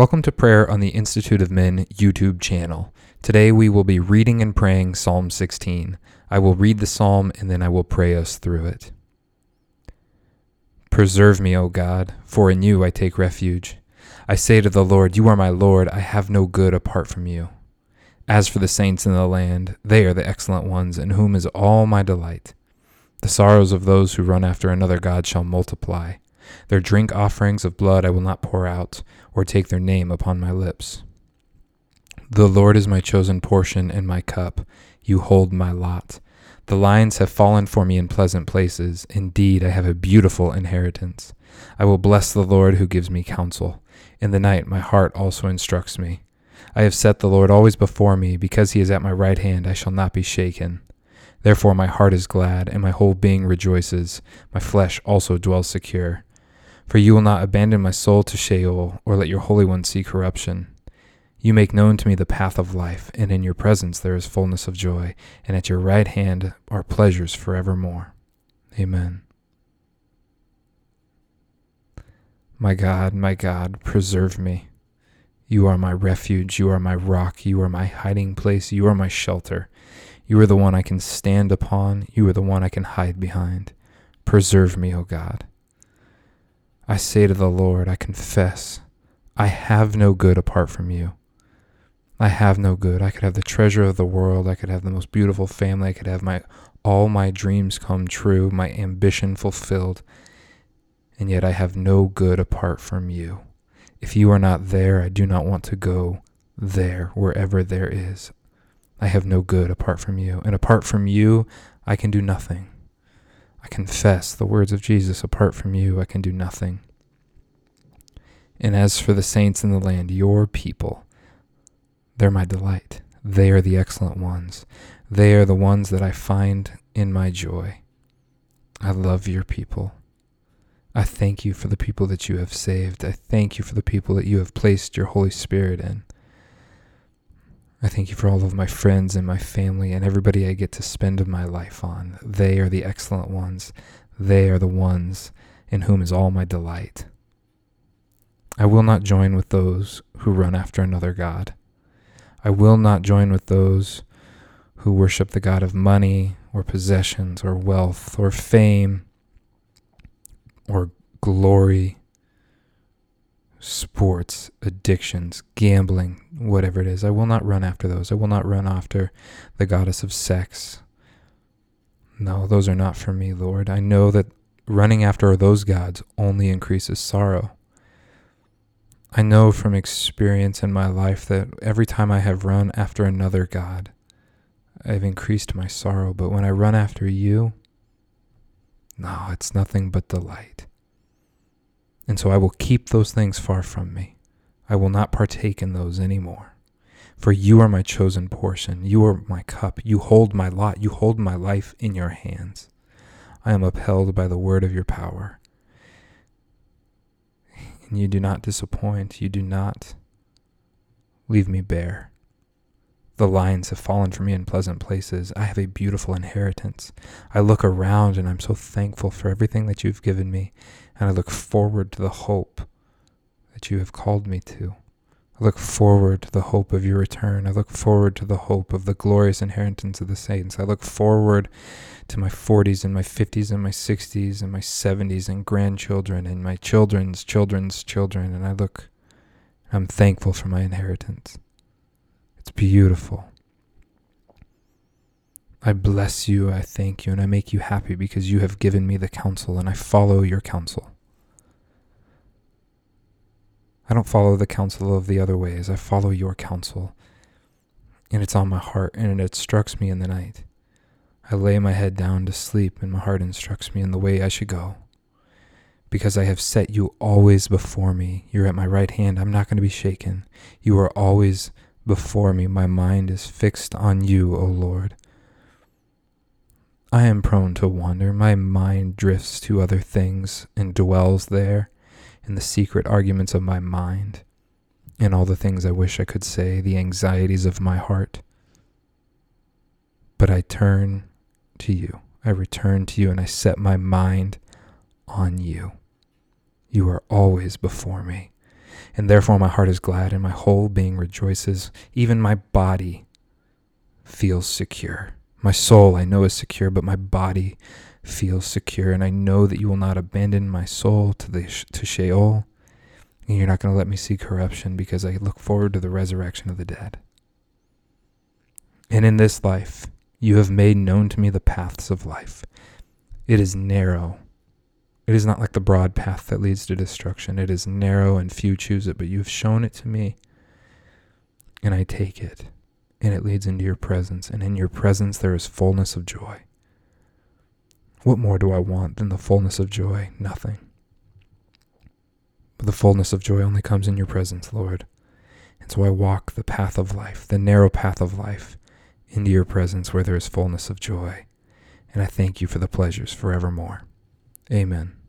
Welcome to prayer on the Institute of Men YouTube channel. Today we will be reading and praying Psalm 16. I will read the psalm and then I will pray us through it. Preserve me, O God, for in you I take refuge. I say to the Lord, You are my Lord, I have no good apart from you. As for the saints in the land, they are the excellent ones, in whom is all my delight. The sorrows of those who run after another God shall multiply. Their drink offerings of blood I will not pour out, or take their name upon my lips. The Lord is my chosen portion and my cup. You hold my lot. The lions have fallen for me in pleasant places. Indeed, I have a beautiful inheritance. I will bless the Lord who gives me counsel. In the night, my heart also instructs me. I have set the Lord always before me. Because he is at my right hand, I shall not be shaken. Therefore, my heart is glad, and my whole being rejoices. My flesh also dwells secure. For you will not abandon my soul to Sheol, or let your Holy One see corruption. You make known to me the path of life, and in your presence there is fullness of joy, and at your right hand are pleasures forevermore. Amen. My God, my God, preserve me. You are my refuge, you are my rock, you are my hiding place, you are my shelter. You are the one I can stand upon, you are the one I can hide behind. Preserve me, O God. I say to the Lord, I confess, I have no good apart from you. I have no good. I could have the treasure of the world. I could have the most beautiful family. I could have my all my dreams come true, my ambition fulfilled. And yet I have no good apart from you. If you are not there, I do not want to go there, wherever there is. I have no good apart from you. And apart from you, I can do nothing. I confess the words of Jesus apart from you, I can do nothing. And as for the saints in the land, your people, they're my delight. They are the excellent ones. They are the ones that I find in my joy. I love your people. I thank you for the people that you have saved. I thank you for the people that you have placed your Holy Spirit in. I thank you for all of my friends and my family and everybody I get to spend my life on. They are the excellent ones. They are the ones in whom is all my delight. I will not join with those who run after another God. I will not join with those who worship the God of money or possessions or wealth or fame or glory sports, addictions, gambling, whatever it is. I will not run after those. I will not run after the goddess of sex. No, those are not for me, Lord. I know that running after those gods only increases sorrow. I know from experience in my life that every time I have run after another God, I've increased my sorrow. But when I run after you, no, it's nothing but delight. And so I will keep those things far from me. I will not partake in those anymore. For you are my chosen portion. You are my cup. You hold my lot. You hold my life in your hands. I am upheld by the word of your power. And you do not disappoint. You do not leave me bare. The lions have fallen for me in pleasant places. I have a beautiful inheritance. I look around and I'm so thankful for everything that you've given me and I look forward to the hope that you have called me to. I look forward to the hope of your return. I look forward to the hope of the glorious inheritance of the saints. I look forward to my 40s and my 50s and my 60s and my 70s and grandchildren and my children's children's children. And I look, I'm thankful for my inheritance. Beautiful. I bless you, I thank you, and I make you happy because you have given me the counsel and I follow your counsel. I don't follow the counsel of the other ways, I follow your counsel. And it's on my heart and it instructs me in the night. I lay my head down to sleep and my heart instructs me in the way I should go. Because I have set you always before me. You're at my right hand. I'm not going to be shaken. You are always before me. My mind is fixed on you, O Lord. I am prone to wander. My mind drifts to other things and dwells there in the secret arguments of my mind in all the things I wish I could say, the anxieties of my heart. But I turn to you. I return to you and I set my mind on you. You are always before me. And therefore my heart is glad, and my whole being rejoices. Even my body feels secure. My soul I know is secure, but my body feels secure. And I know that you will not abandon my soul to, the, to Sheol, and you're not going to let me see corruption because I look forward to the resurrection of the dead. And in this life, you have made known to me the paths of life. It is narrow. It is not like the broad path that leads to destruction. It is narrow and few choose it, but you have shown it to me. And I take it, and it leads into your presence. And in your presence, there is fullness of joy. What more do I want than the fullness of joy? Nothing. But the fullness of joy only comes in your presence, Lord. And so I walk the path of life, the narrow path of life, into your presence where there is fullness of joy. And I thank you for the pleasures forevermore. Amen.